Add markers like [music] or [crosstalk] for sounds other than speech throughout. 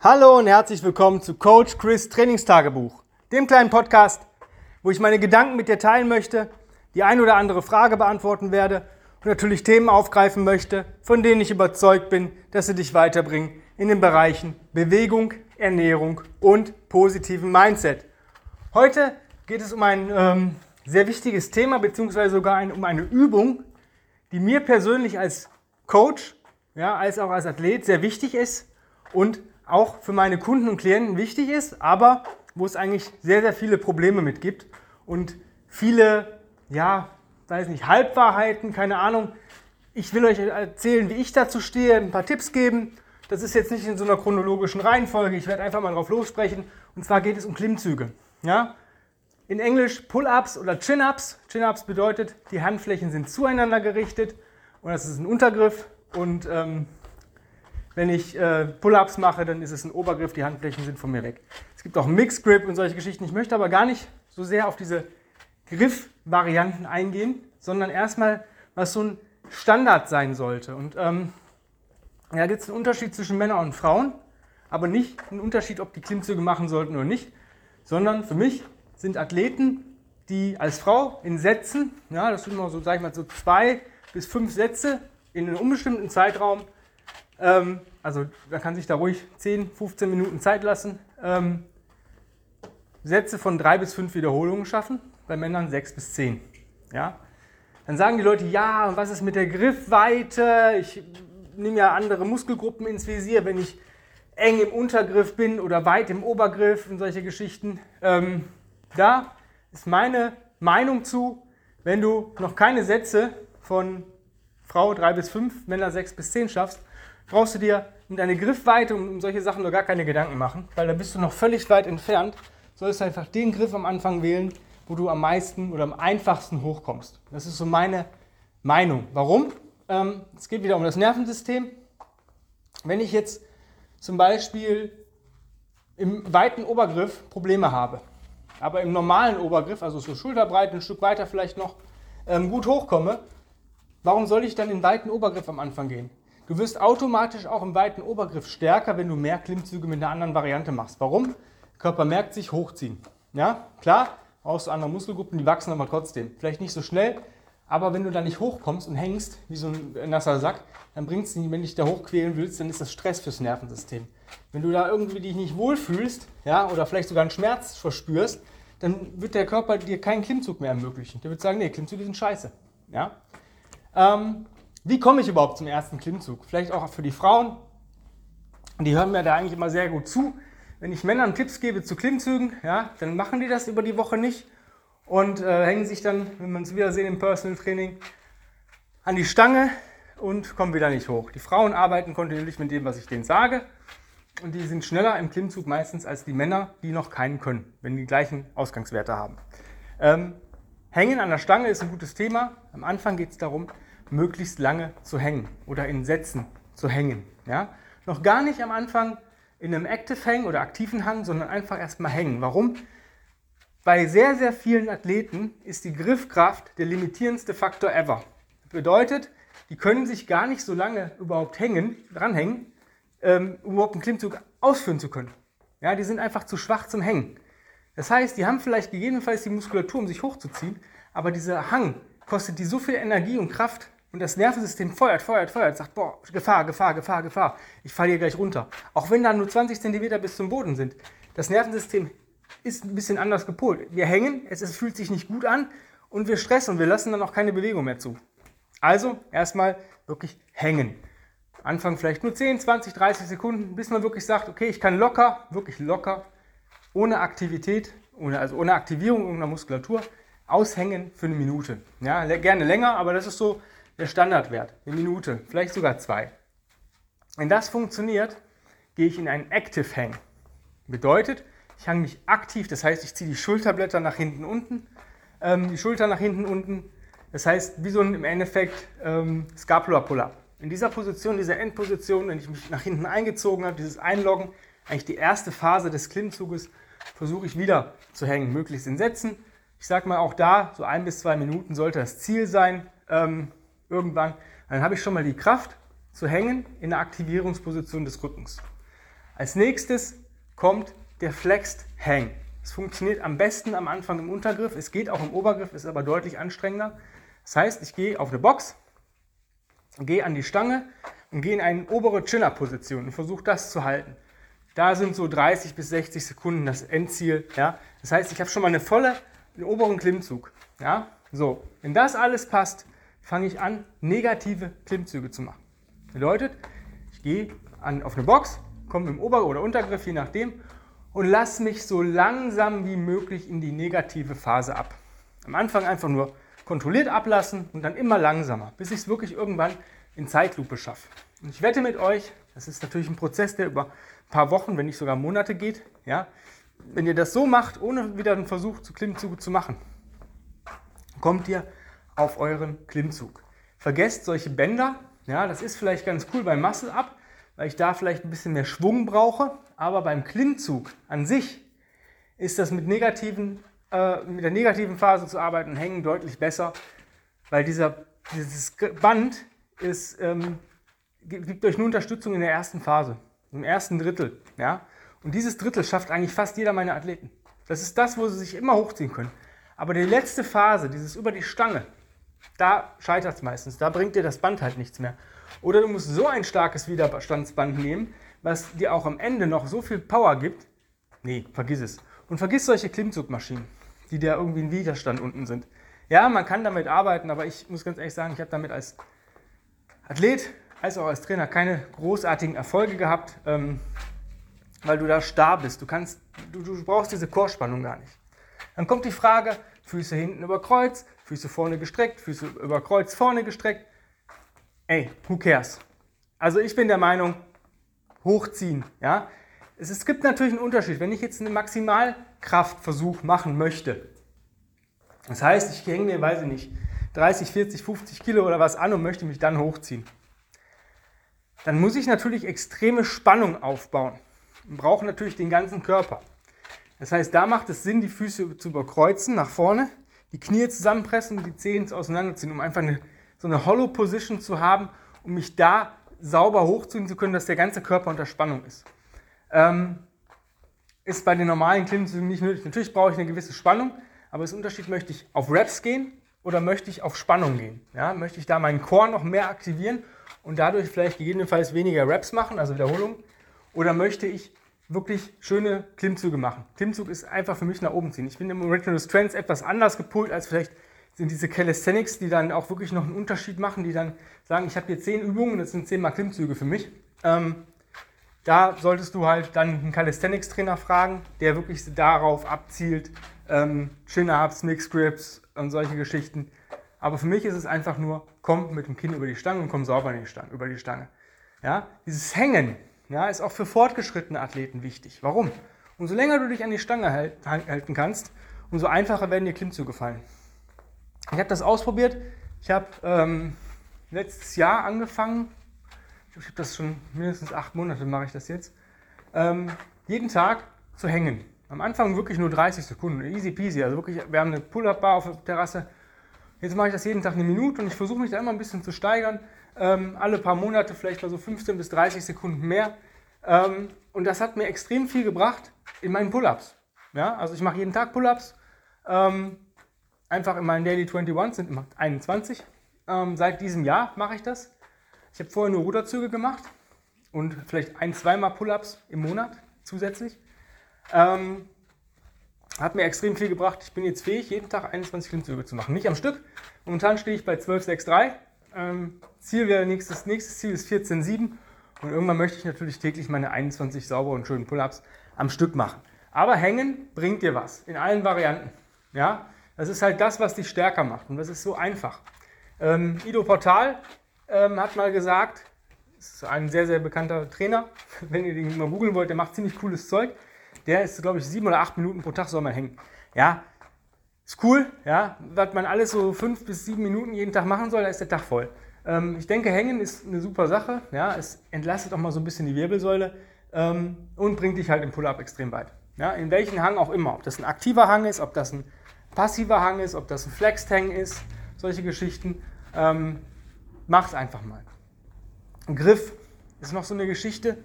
Hallo und herzlich willkommen zu Coach Chris Trainingstagebuch, dem kleinen Podcast, wo ich meine Gedanken mit dir teilen möchte, die ein oder andere Frage beantworten werde und natürlich Themen aufgreifen möchte, von denen ich überzeugt bin, dass sie dich weiterbringen in den Bereichen Bewegung, Ernährung und positiven Mindset. Heute geht es um ein ähm, sehr wichtiges Thema, beziehungsweise sogar ein, um eine Übung, die mir persönlich als Coach, ja, als auch als Athlet sehr wichtig ist und auch für meine Kunden und Klienten wichtig ist, aber wo es eigentlich sehr, sehr viele Probleme mit gibt und viele, ja, weiß nicht, Halbwahrheiten, keine Ahnung. Ich will euch erzählen, wie ich dazu stehe, ein paar Tipps geben. Das ist jetzt nicht in so einer chronologischen Reihenfolge. Ich werde einfach mal drauf lossprechen. Und zwar geht es um Klimmzüge. Ja? In Englisch Pull-ups oder Chin-ups. Chin-ups bedeutet, die Handflächen sind zueinander gerichtet und das ist ein Untergriff. Und ähm, wenn ich äh, Pull-ups mache, dann ist es ein Obergriff, die Handflächen sind von mir weg. Es gibt auch Mixed Grip und solche Geschichten. Ich möchte aber gar nicht so sehr auf diese Griffvarianten eingehen, sondern erstmal, was so ein Standard sein sollte. Und ähm, da gibt es einen Unterschied zwischen Männern und Frauen, aber nicht einen Unterschied, ob die Klimmzüge machen sollten oder nicht, sondern für mich sind Athleten, die als Frau in Sätzen, ja, das sind immer so, sag ich mal, so zwei bis fünf Sätze in einem unbestimmten Zeitraum, ähm, also da kann sich da ruhig 10, 15 Minuten Zeit lassen, ähm, Sätze von drei bis fünf Wiederholungen schaffen bei Männern 6 bis 10. Ja? Dann sagen die Leute, ja, und was ist mit der Griffweite? Ich nehme ja andere Muskelgruppen ins Visier, wenn ich eng im Untergriff bin oder weit im Obergriff und solche Geschichten. Ähm, da ist meine Meinung zu, wenn du noch keine Sätze von Frau 3 bis 5, Männer 6 bis 10 schaffst, brauchst du dir um deine Griffweite und um solche Sachen noch gar keine Gedanken machen, weil da bist du noch völlig weit entfernt. Solltest einfach den Griff am Anfang wählen, wo du am meisten oder am einfachsten hochkommst. Das ist so meine Meinung. Warum? Ähm, es geht wieder um das Nervensystem. Wenn ich jetzt zum Beispiel im weiten Obergriff Probleme habe, aber im normalen Obergriff, also so Schulterbreit, ein Stück weiter vielleicht noch, ähm, gut hochkomme, warum soll ich dann in weiten Obergriff am Anfang gehen? Du wirst automatisch auch im weiten Obergriff stärker, wenn du mehr Klimmzüge mit einer anderen Variante machst. Warum? Der Körper merkt sich hochziehen. Ja, klar, brauchst du andere Muskelgruppen, die wachsen aber trotzdem. Vielleicht nicht so schnell, aber wenn du da nicht hochkommst und hängst, wie so ein nasser Sack, dann bringt es nicht, wenn du dich da hochquälen willst, dann ist das Stress fürs Nervensystem. Wenn du da irgendwie dich nicht wohlfühlst, ja, oder vielleicht sogar einen Schmerz verspürst, dann wird der Körper dir keinen Klimmzug mehr ermöglichen. Der wird sagen, nee, Klimmzüge sind scheiße. Ja? Ähm, wie komme ich überhaupt zum ersten Klimmzug? Vielleicht auch für die Frauen. Die hören mir da eigentlich immer sehr gut zu wenn ich Männern Tipps gebe zu Klimmzügen, ja, dann machen die das über die Woche nicht und äh, hängen sich dann, wenn wir uns wiedersehen im Personal Training, an die Stange und kommen wieder nicht hoch. Die Frauen arbeiten kontinuierlich mit dem, was ich denen sage und die sind schneller im Klimmzug meistens als die Männer, die noch keinen können, wenn die gleichen Ausgangswerte haben. Ähm, hängen an der Stange ist ein gutes Thema. Am Anfang geht es darum, möglichst lange zu hängen oder in Sätzen zu hängen. Ja? Noch gar nicht am Anfang in einem Active Hang oder aktiven Hang, sondern einfach erstmal hängen. Warum? Bei sehr, sehr vielen Athleten ist die Griffkraft der limitierendste Faktor ever. Das bedeutet, die können sich gar nicht so lange überhaupt hängen, dranhängen, ähm, um überhaupt einen Klimmzug ausführen zu können. Ja, die sind einfach zu schwach zum Hängen. Das heißt, die haben vielleicht gegebenenfalls die Muskulatur, um sich hochzuziehen, aber dieser Hang kostet die so viel Energie und Kraft, und das Nervensystem feuert, feuert, feuert, sagt, boah, Gefahr, Gefahr, Gefahr, Gefahr, ich falle hier gleich runter. Auch wenn da nur 20 cm bis zum Boden sind. Das Nervensystem ist ein bisschen anders gepolt. Wir hängen, es, es fühlt sich nicht gut an und wir stressen und wir lassen dann auch keine Bewegung mehr zu. Also erstmal wirklich hängen. Anfang vielleicht nur 10, 20, 30 Sekunden, bis man wirklich sagt, okay, ich kann locker, wirklich locker, ohne Aktivität, ohne, also ohne Aktivierung irgendeiner Muskulatur, aushängen für eine Minute. Ja, gerne länger, aber das ist so der Standardwert, eine Minute, vielleicht sogar zwei. Wenn das funktioniert, gehe ich in einen Active Hang. Bedeutet, ich hang mich aktiv, das heißt, ich ziehe die Schulterblätter nach hinten unten, ähm, die Schulter nach hinten unten. Das heißt, wie so ein im Endeffekt ähm, Scapular Pull-Up. In dieser Position, dieser Endposition, wenn ich mich nach hinten eingezogen habe, dieses Einloggen, eigentlich die erste Phase des Klimmzuges, versuche ich wieder zu hängen, möglichst in Sätzen. Ich sage mal auch da, so ein bis zwei Minuten sollte das Ziel sein. Ähm, irgendwann, dann habe ich schon mal die Kraft zu hängen in der Aktivierungsposition des Rückens. Als nächstes kommt der Flexed Hang. Es funktioniert am besten am Anfang im Untergriff. Es geht auch im Obergriff, ist aber deutlich anstrengender. Das heißt, ich gehe auf eine Box, gehe an die Stange und gehe in eine obere Chin-Up-Position und versuche das zu halten. Da sind so 30 bis 60 Sekunden das Endziel. Ja? Das heißt, ich habe schon mal eine volle, einen oberen Klimmzug. Ja? So, wenn das alles passt, fange ich an, negative Klimmzüge zu machen. Bedeutet, ich gehe an, auf eine Box, komme im Ober- oder Untergriff, je nachdem, und lasse mich so langsam wie möglich in die negative Phase ab. Am Anfang einfach nur kontrolliert ablassen und dann immer langsamer, bis ich es wirklich irgendwann in Zeitlupe schaffe. Und ich wette mit euch, das ist natürlich ein Prozess, der über ein paar Wochen, wenn nicht sogar Monate geht. Ja? Wenn ihr das so macht, ohne wieder einen Versuch zu Klimmzug zu machen, kommt ihr auf euren Klimmzug. Vergesst solche Bänder. Ja, das ist vielleicht ganz cool beim Muscle Up, weil ich da vielleicht ein bisschen mehr Schwung brauche. Aber beim Klimmzug an sich ist das mit, negativen, äh, mit der negativen Phase zu arbeiten und hängen deutlich besser, weil dieser, dieses Band ist, ähm, gibt euch nur Unterstützung in der ersten Phase, im ersten Drittel. Ja? Und dieses Drittel schafft eigentlich fast jeder meiner Athleten. Das ist das, wo sie sich immer hochziehen können. Aber die letzte Phase, dieses über die Stange, da scheitert es meistens. Da bringt dir das Band halt nichts mehr. Oder du musst so ein starkes Widerstandsband nehmen, was dir auch am Ende noch so viel Power gibt. Nee, vergiss es. Und vergiss solche Klimmzugmaschinen, die da irgendwie ein Widerstand unten sind. Ja, man kann damit arbeiten, aber ich muss ganz ehrlich sagen, ich habe damit als Athlet als auch als Trainer keine großartigen Erfolge gehabt, ähm, weil du da starr bist. Du, kannst, du, du brauchst diese Chorspannung gar nicht. Dann kommt die Frage, Füße hinten über Kreuz, Füße vorne gestreckt, Füße über Kreuz vorne gestreckt. Ey, who cares? Also ich bin der Meinung, hochziehen. Ja? Es, es gibt natürlich einen Unterschied. Wenn ich jetzt einen Maximalkraftversuch machen möchte, das heißt, ich hänge mir, weiß ich nicht, 30, 40, 50 Kilo oder was an und möchte mich dann hochziehen, dann muss ich natürlich extreme Spannung aufbauen und brauche natürlich den ganzen Körper. Das heißt, da macht es Sinn, die Füße zu überkreuzen, nach vorne, die Knie zusammenpressen die Zehen auseinanderziehen, um einfach eine, so eine Hollow Position zu haben, um mich da sauber hochziehen zu können, dass der ganze Körper unter Spannung ist. Ähm, ist bei den normalen Klimmzügen nicht nötig. Natürlich brauche ich eine gewisse Spannung, aber das Unterschied, möchte ich auf Reps gehen oder möchte ich auf Spannung gehen? Ja, möchte ich da meinen Core noch mehr aktivieren und dadurch vielleicht gegebenenfalls weniger Reps machen, also Wiederholungen? Oder möchte ich wirklich schöne Klimmzüge machen. Klimmzug ist einfach für mich nach oben ziehen. Ich bin im Original Strengths etwas anders gepolt als vielleicht sind diese Calisthenics, die dann auch wirklich noch einen Unterschied machen, die dann sagen, ich habe hier zehn Übungen das sind zehnmal Klimmzüge für mich. Ähm, da solltest du halt dann einen Calisthenics-Trainer fragen, der wirklich darauf abzielt, ähm, Chin-Ups, Mix-Grips und solche Geschichten. Aber für mich ist es einfach nur, komm mit dem Kinn über die Stange und komm sauber die Stange, über die Stange. Ja? Dieses Hängen, ja, ist auch für fortgeschrittene Athleten wichtig. Warum? Umso länger du dich an die Stange halten kannst, umso einfacher werden dir Klimmzüge fallen. Ich habe das ausprobiert. Ich habe ähm, letztes Jahr angefangen. Ich habe das schon mindestens acht Monate mache ich das jetzt. Ähm, jeden Tag zu hängen. Am Anfang wirklich nur 30 Sekunden, easy peasy. Also wirklich, wir haben eine Pull-up-Bar auf der Terrasse. Jetzt mache ich das jeden Tag eine Minute und ich versuche mich da immer ein bisschen zu steigern ähm, alle paar Monate vielleicht mal so 15 bis 30 Sekunden mehr. Ähm, und das hat mir extrem viel gebracht in meinen Pull-Ups. Ja, also ich mache jeden Tag Pull-Ups. Ähm, einfach in meinen Daily 21 sind immer 21. Ähm, seit diesem Jahr mache ich das. Ich habe vorher nur Ruderzüge gemacht und vielleicht ein, zweimal Pull-Ups im Monat zusätzlich. Ähm, hat mir extrem viel gebracht. Ich bin jetzt fähig, jeden Tag 21 Klimmzüge zu machen. Nicht am Stück. Momentan stehe ich bei 12,63. Ähm, Ziel wäre nächstes, nächstes Ziel ist 14,7 und irgendwann möchte ich natürlich täglich meine 21 sauberen und schönen Pull-ups am Stück machen. Aber hängen bringt dir was in allen Varianten. Ja, das ist halt das, was dich stärker macht und das ist so einfach. Ähm, Ido Portal ähm, hat mal gesagt, ist ein sehr, sehr bekannter Trainer, [laughs] wenn ihr den mal googeln wollt, der macht ziemlich cooles Zeug. Der ist, glaube ich, sieben oder acht Minuten pro Tag soll man hängen. Ja, ist cool, ja, was man alles so fünf bis sieben Minuten jeden Tag machen soll, da ist der Tag voll. Ähm, ich denke, Hängen ist eine super Sache, ja, es entlastet auch mal so ein bisschen die Wirbelsäule ähm, und bringt dich halt im Pull-Up extrem weit. Ja, in welchen Hang auch immer, ob das ein aktiver Hang ist, ob das ein passiver Hang ist, ob das ein Flexed Hang ist, solche Geschichten, ähm, mach's einfach mal. Ein Griff ist noch so eine Geschichte.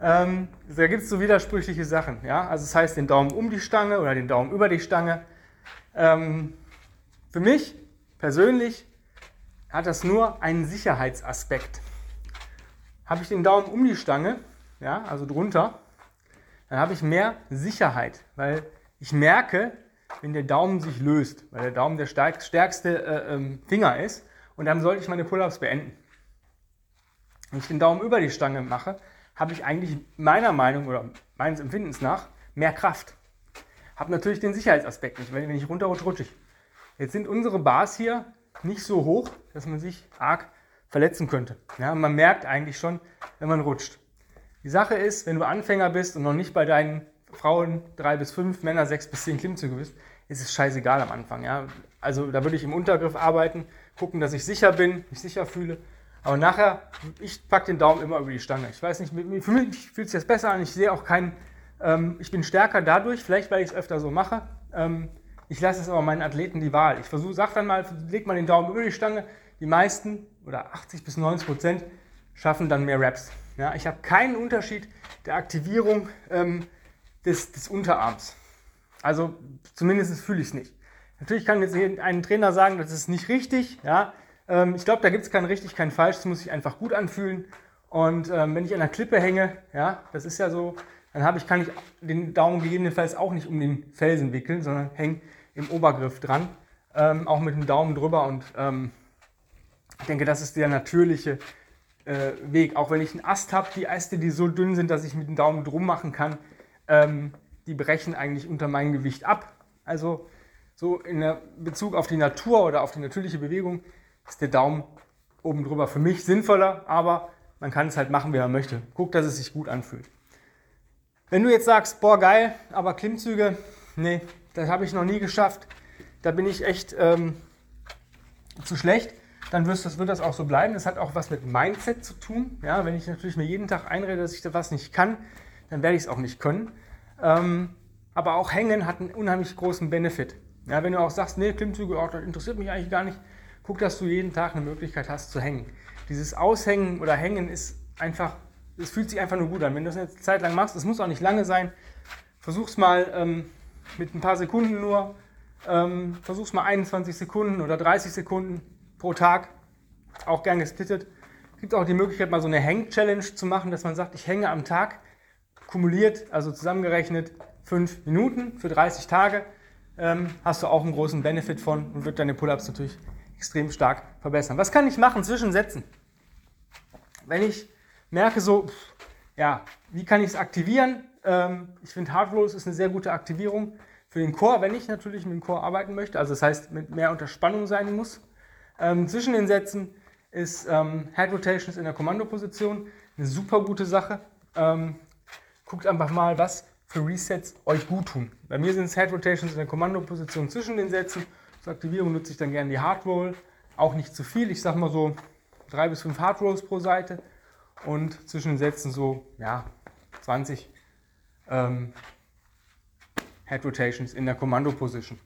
Ähm, da gibt es so widersprüchliche Sachen. Ja? Also das heißt den Daumen um die Stange oder den Daumen über die Stange. Ähm, für mich persönlich hat das nur einen Sicherheitsaspekt. Habe ich den Daumen um die Stange, ja, also drunter, dann habe ich mehr Sicherheit, weil ich merke, wenn der Daumen sich löst, weil der Daumen der stärkste äh, ähm, Finger ist und dann sollte ich meine Pull-ups beenden. Wenn ich den Daumen über die Stange mache, habe ich eigentlich meiner Meinung oder meines Empfindens nach mehr Kraft. Habe natürlich den Sicherheitsaspekt nicht, wenn ich runterrutsche, rutsche ich. Jetzt sind unsere Bars hier nicht so hoch, dass man sich arg verletzen könnte. Ja, man merkt eigentlich schon, wenn man rutscht. Die Sache ist, wenn du Anfänger bist und noch nicht bei deinen Frauen drei bis fünf, Männer sechs bis zehn Klimmzüge bist, ist es scheißegal am Anfang. Ja? Also da würde ich im Untergriff arbeiten, gucken, dass ich sicher bin, mich sicher fühle. Aber nachher, ich packe den Daumen immer über die Stange. Ich weiß nicht, für mich fühlt sich das besser an. Ich sehe auch keinen, ähm, ich bin stärker dadurch, vielleicht weil ich es öfter so mache. Ähm, ich lasse es aber meinen Athleten die Wahl. Ich versuche, sag dann mal, leg mal den Daumen über die Stange. Die meisten oder 80 bis 90 Prozent schaffen dann mehr Reps. Ja, ich habe keinen Unterschied der Aktivierung ähm, des, des Unterarms. Also zumindest fühle ich es nicht. Natürlich kann jetzt ein Trainer sagen, das ist nicht richtig. Ja? Ähm, ich glaube, da gibt es kein richtig, kein falsch. Es muss sich einfach gut anfühlen. Und ähm, wenn ich an der Klippe hänge, ja, das ist ja so, dann ich, kann ich den Daumen gegebenenfalls auch nicht um den Felsen wickeln, sondern hänge im Obergriff dran, ähm, auch mit dem Daumen drüber. Und ähm, ich denke, das ist der natürliche äh, Weg. Auch wenn ich einen Ast habe, die Äste, die so dünn sind, dass ich mit dem Daumen drum machen kann, ähm, die brechen eigentlich unter meinem Gewicht ab. Also so in Bezug auf die Natur oder auf die natürliche Bewegung ist der Daumen oben drüber für mich sinnvoller, aber man kann es halt machen, wie man möchte. Guck, dass es sich gut anfühlt. Wenn du jetzt sagst, boah geil, aber Klimmzüge, nee, das habe ich noch nie geschafft, da bin ich echt ähm, zu schlecht, dann wirst, das, wird das auch so bleiben. Das hat auch was mit Mindset zu tun. Ja, wenn ich natürlich mir jeden Tag einrede, dass ich da was nicht kann, dann werde ich es auch nicht können. Ähm, aber auch Hängen hat einen unheimlich großen Benefit. Ja, wenn du auch sagst, nee, Klimmzüge, oh, das interessiert mich eigentlich gar nicht, guck, dass du jeden Tag eine Möglichkeit hast zu hängen. Dieses Aushängen oder Hängen ist einfach, es fühlt sich einfach nur gut an. Wenn du das eine Zeit lang machst, es muss auch nicht lange sein, versuch's mal ähm, mit ein paar Sekunden nur, ähm, versuch's mal 21 Sekunden oder 30 Sekunden pro Tag, auch gern gesplittet. Es gibt auch die Möglichkeit, mal so eine Hang-Challenge zu machen, dass man sagt, ich hänge am Tag kumuliert, also zusammengerechnet, 5 Minuten für 30 Tage, ähm, hast du auch einen großen Benefit von und wird deine Pull-ups natürlich extrem stark verbessern. Was kann ich machen zwischen Sätzen? Wenn ich merke, so, ja, wie kann ich es aktivieren? Ähm, ich finde, Hard Rolls ist eine sehr gute Aktivierung für den Core, wenn ich natürlich mit dem Core arbeiten möchte, also das heißt, mit mehr Unterspannung sein muss. Ähm, zwischen den Sätzen ist ähm, Head Rotations in der Kommandoposition eine super gute Sache. Ähm, guckt einfach mal, was für Resets euch gut tun. Bei mir sind es Head Rotations in der Kommandoposition zwischen den Sätzen. Zur Aktivierung nutze ich dann gerne die Hard Roll. Auch nicht zu viel, ich sage mal so drei bis fünf Hard Rolls pro Seite und zwischen den Sätzen so ja, 20 ähm, Head Rotations in der Kommandoposition.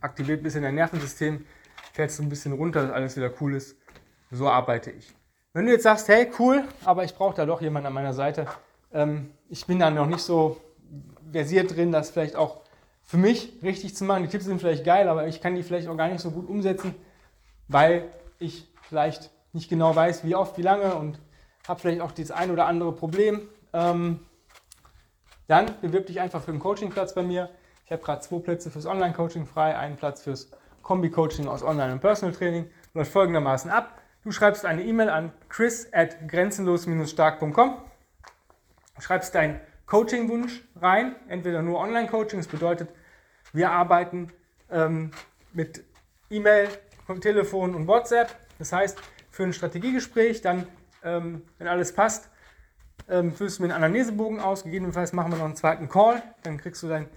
Aktiviert ein bisschen dein Nervensystem, fällst du ein bisschen runter, dass alles wieder cool ist. So arbeite ich. Wenn du jetzt sagst, hey, cool, aber ich brauche da doch jemanden an meiner Seite, ähm, ich bin da noch nicht so versiert drin, das vielleicht auch für mich richtig zu machen. Die Tipps sind vielleicht geil, aber ich kann die vielleicht auch gar nicht so gut umsetzen, weil ich vielleicht nicht genau weiß, wie oft, wie lange und habe vielleicht auch das ein oder andere Problem. Ähm, dann bewirb dich einfach für einen Coachingplatz bei mir. Ich habe gerade zwei Plätze fürs Online-Coaching frei, einen Platz fürs Kombi-Coaching aus Online- und Personal Training. Läuft folgendermaßen ab. Du schreibst eine E-Mail an chris at grenzenlos-stark.com schreibst deinen Coaching-Wunsch rein, entweder nur Online-Coaching, das bedeutet, wir arbeiten ähm, mit E-Mail, Telefon und WhatsApp. Das heißt, für ein Strategiegespräch, dann, ähm, wenn alles passt, ähm, füllst du mir einen Anamnesebogen aus. Gegebenenfalls machen wir noch einen zweiten Call. Dann kriegst du dein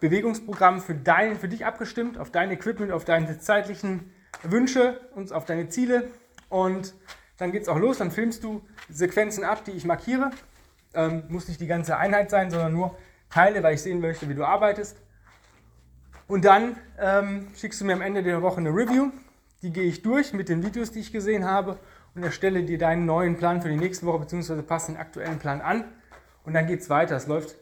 Bewegungsprogramm für, dein, für dich abgestimmt, auf dein Equipment, auf deine zeitlichen Wünsche und auf deine Ziele. Und dann geht es auch los. Dann filmst du Sequenzen ab, die ich markiere. Ähm, muss nicht die ganze Einheit sein, sondern nur Teile, weil ich sehen möchte, wie du arbeitest. Und dann ähm, schickst du mir am Ende der Woche eine Review. Die gehe ich durch mit den Videos, die ich gesehen habe und erstelle dir deinen neuen Plan für die nächste Woche bzw. passe den aktuellen Plan an und dann geht es weiter. Es läuft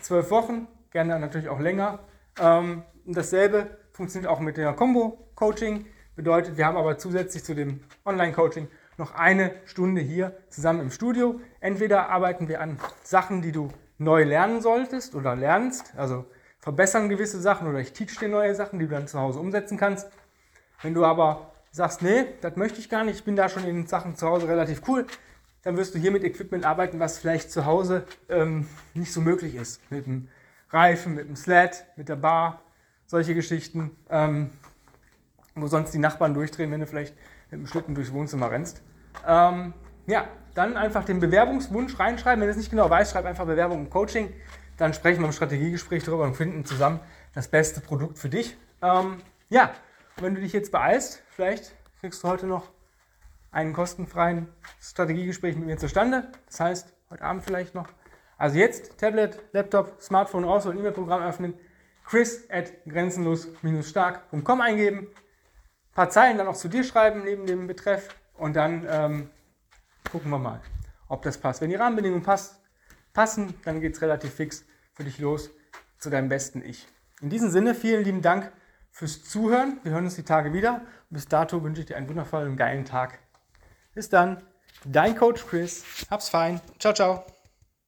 zwölf Wochen, gerne natürlich auch länger. Ähm, dasselbe funktioniert auch mit der Combo-Coaching. Bedeutet, wir haben aber zusätzlich zu dem Online-Coaching noch eine Stunde hier zusammen im Studio. Entweder arbeiten wir an Sachen, die du neu lernen solltest oder lernst, also verbessern gewisse Sachen oder ich teach dir neue Sachen, die du dann zu Hause umsetzen kannst. Wenn du aber sagst, nee, das möchte ich gar nicht, ich bin da schon in Sachen zu Hause relativ cool, dann wirst du hier mit Equipment arbeiten, was vielleicht zu Hause ähm, nicht so möglich ist. Mit dem Reifen, mit dem Sled, mit der Bar, solche Geschichten, ähm, wo sonst die Nachbarn durchdrehen, wenn du vielleicht mit dem Schlitten durchs Wohnzimmer rennst. Ähm, ja, dann einfach den Bewerbungswunsch reinschreiben. Wenn du es nicht genau weißt, schreib einfach Bewerbung und Coaching. Dann sprechen wir im Strategiegespräch darüber und finden zusammen das beste Produkt für dich. Ähm, ja, wenn du dich jetzt beeilst, vielleicht kriegst du heute noch einen kostenfreien Strategiegespräch mit mir zustande. Das heißt, heute Abend vielleicht noch. Also jetzt Tablet, Laptop, Smartphone raus und E-Mail-Programm öffnen. Chris at grenzenlos-stark.com eingeben. Ein paar Zeilen dann auch zu dir schreiben neben dem Betreff und dann ähm, gucken wir mal, ob das passt. Wenn die Rahmenbedingungen passt, passen, dann geht es relativ fix für dich los zu deinem besten Ich. In diesem Sinne, vielen lieben Dank fürs Zuhören. Wir hören uns die Tage wieder. Bis dato wünsche ich dir einen wundervollen, geilen Tag. Bis dann, dein Coach Chris. Hab's fein. Ciao, ciao.